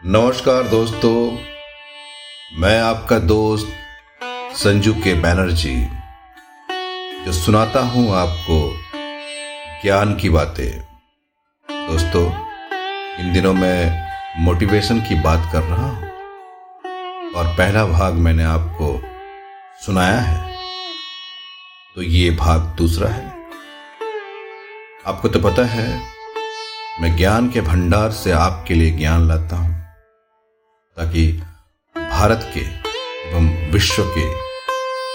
नमस्कार दोस्तों, मैं आपका दोस्त संजू के बैनर्जी जो सुनाता हूँ आपको ज्ञान की बातें। दोस्तों, इन दिनों मैं मोटिवेशन की बात कर रहा हूँ, और पहला भाग मैंने आपको सुनाया है। तो ये भाग दूसरा है। आपको तो पता है, मैं ज्ञान के भंडार से आपके लिए ज्ञान लाता हूँ। ताकि भारत के एवं विश्व के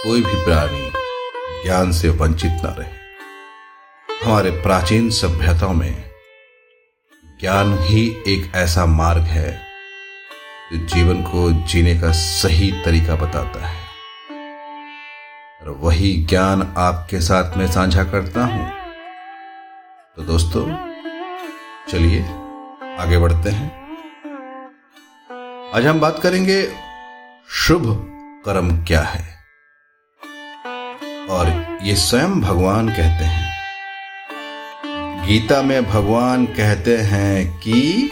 कोई भी प्राणी ज्ञान से वंचित न रहे। हमारे प्राचीन सभ्यताओं में ज्ञान ही एक ऐसा मार्ग है जो जीवन को जीने का सही तरीका बताता है। और वही ज्ञान आपके साथ में साझा करता हूँ। तो दोस्तों, चलिए आगे बढ़ते हैं। आज हम बात करेंगे, शुभ कर्म क्या है? और ये स्वयं भगवान कहते हैं। गीता में भगवान कहते हैं कि,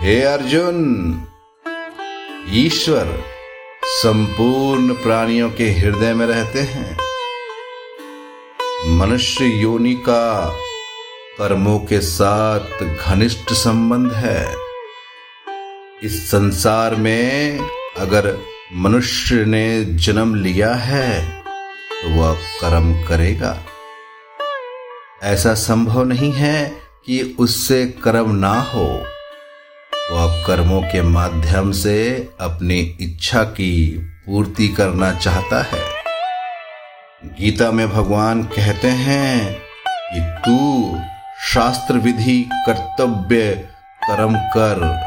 हे अर्जुन, ईश्वर संपूर्ण प्राणियों के हृदय में रहते हैं। मनुष्य योनि का कर्मों के साथ घनिष्ठ संबंध है। इस संसार में अगर मनुष्य ने जन्म लिया है तो वह कर्म करेगा। ऐसा संभव नहीं है कि उससे कर्म ना हो। वह कर्मों के माध्यम से अपनी इच्छा की पूर्ति करना चाहता है। गीता में भगवान कहते हैं कि तू शास्त्र विधि कर्तव्य कर्म कर।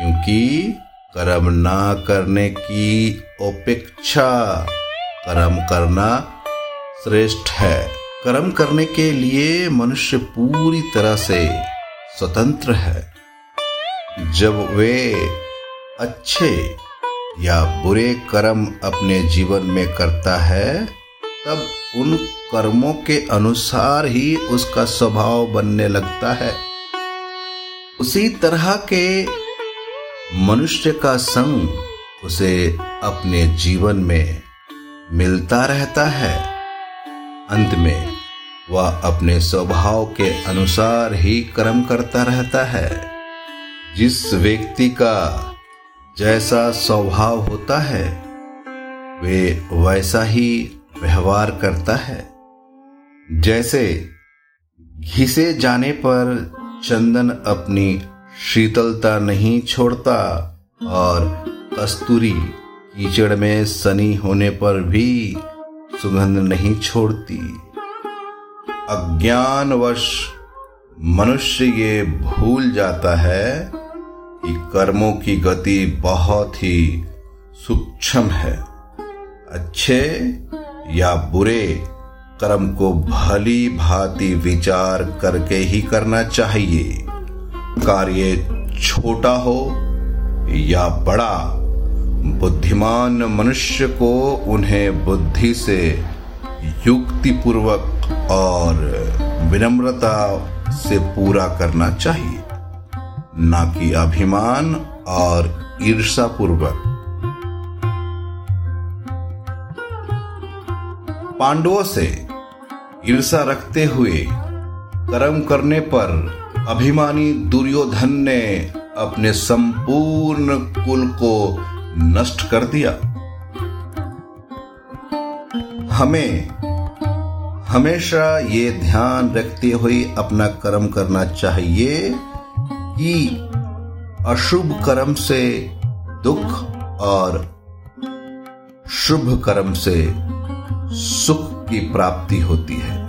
क्योंकि कर्म ना करने की अपेक्षा कर्म करना श्रेष्ठ है। कर्म करने के लिए मनुष्य पूरी तरह से स्वतंत्र है। जब वे अच्छे या बुरे कर्म अपने जीवन में करता है, तब उन कर्मों के अनुसार ही उसका स्वभाव बनने लगता है। उसी तरह के मनुष्य का संग उसे अपने जीवन में मिलता रहता है। अंत में वह अपने स्वभाव के अनुसार ही कर्म करता रहता है। जिस व्यक्ति का जैसा स्वभाव होता है, वे वैसा ही व्यवहार करता है। जैसे घिसे जाने पर चंदन अपनी शीतलता नहीं छोड़ता और कस्तूरी कीचड़ में सनी होने पर भी सुगंध नहीं छोड़ती। अज्ञानवश मनुष्य ये भूल जाता है कि कर्मों की गति बहुत ही सूक्ष्म है। अच्छे या बुरे कर्म को भली भांति विचार करके ही करना चाहिए। कार्य छोटा हो या बड़ा, बुद्धिमान मनुष्य को उन्हें बुद्धि से युक्तिपूर्वक और विनम्रता से पूरा करना चाहिए। ना कि अभिमान और ईर्षा पूर्वक पांडवों से ईर्षा रखते हुए कर्म करने पर अभिमानी दुर्योधन ने अपने संपूर्ण कुल को नष्ट कर दिया। हमें, हमेशा ये ध्यान रखते हुए अपना कर्म करना चाहिए कि अशुभ कर्म से दुख और शुभ कर्म से सुख की प्राप्ति होती है।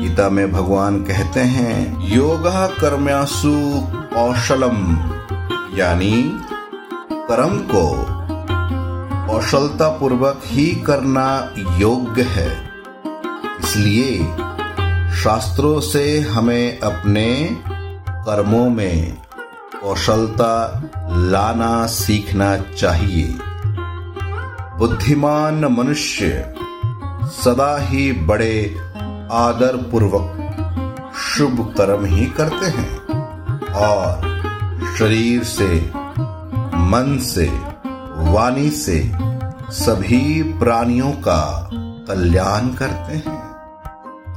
गीता में भगवान कहते हैं, योग कर्म्यासु कौशलम, यानी कर्म को कौशलता पूर्वक ही करना योग्य है। इसलिए शास्त्रों से हमें अपने कर्मों में कौशलता लाना सीखना चाहिए। बुद्धिमान मनुष्य सदा ही बड़े आदर पूर्वक शुभ कर्म ही करते हैं और शरीर से, मन से, वाणी से सभी प्राणियों का कल्याण करते हैं।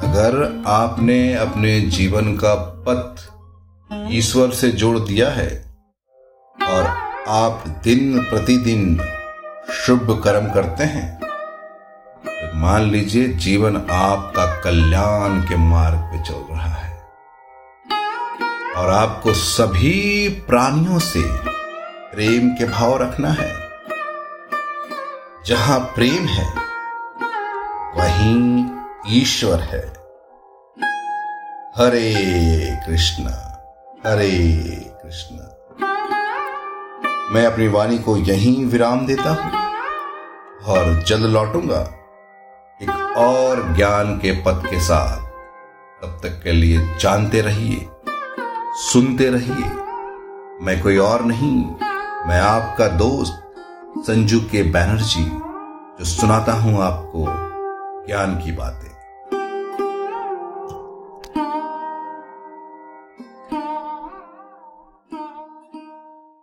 अगर आपने अपने जीवन का पथ ईश्वर से जोड़ दिया है और आप दिन प्रतिदिन शुभ कर्म करते हैं तो मान लीजिए जीवन आपका कल्याण के मार्ग पे चल रहा है। और आपको सभी प्राणियों से प्रेम के भाव रखना है। जहाँ प्रेम है, वहीं ईश्वर है। हरे कृष्ण हरे कृष्ण। मैं अपनी वाणी को यहीं विराम देता हूँ और जल्द लौटूँगा। और ज्ञान के पद के साथ तब तक के लिए जानते रहिए, सुनते रहिए। मैं कोई और नहीं, मैं आपका दोस्त संजू के बैनर्जी, जो सुनाता हूँ आपको ज्ञान की बातें।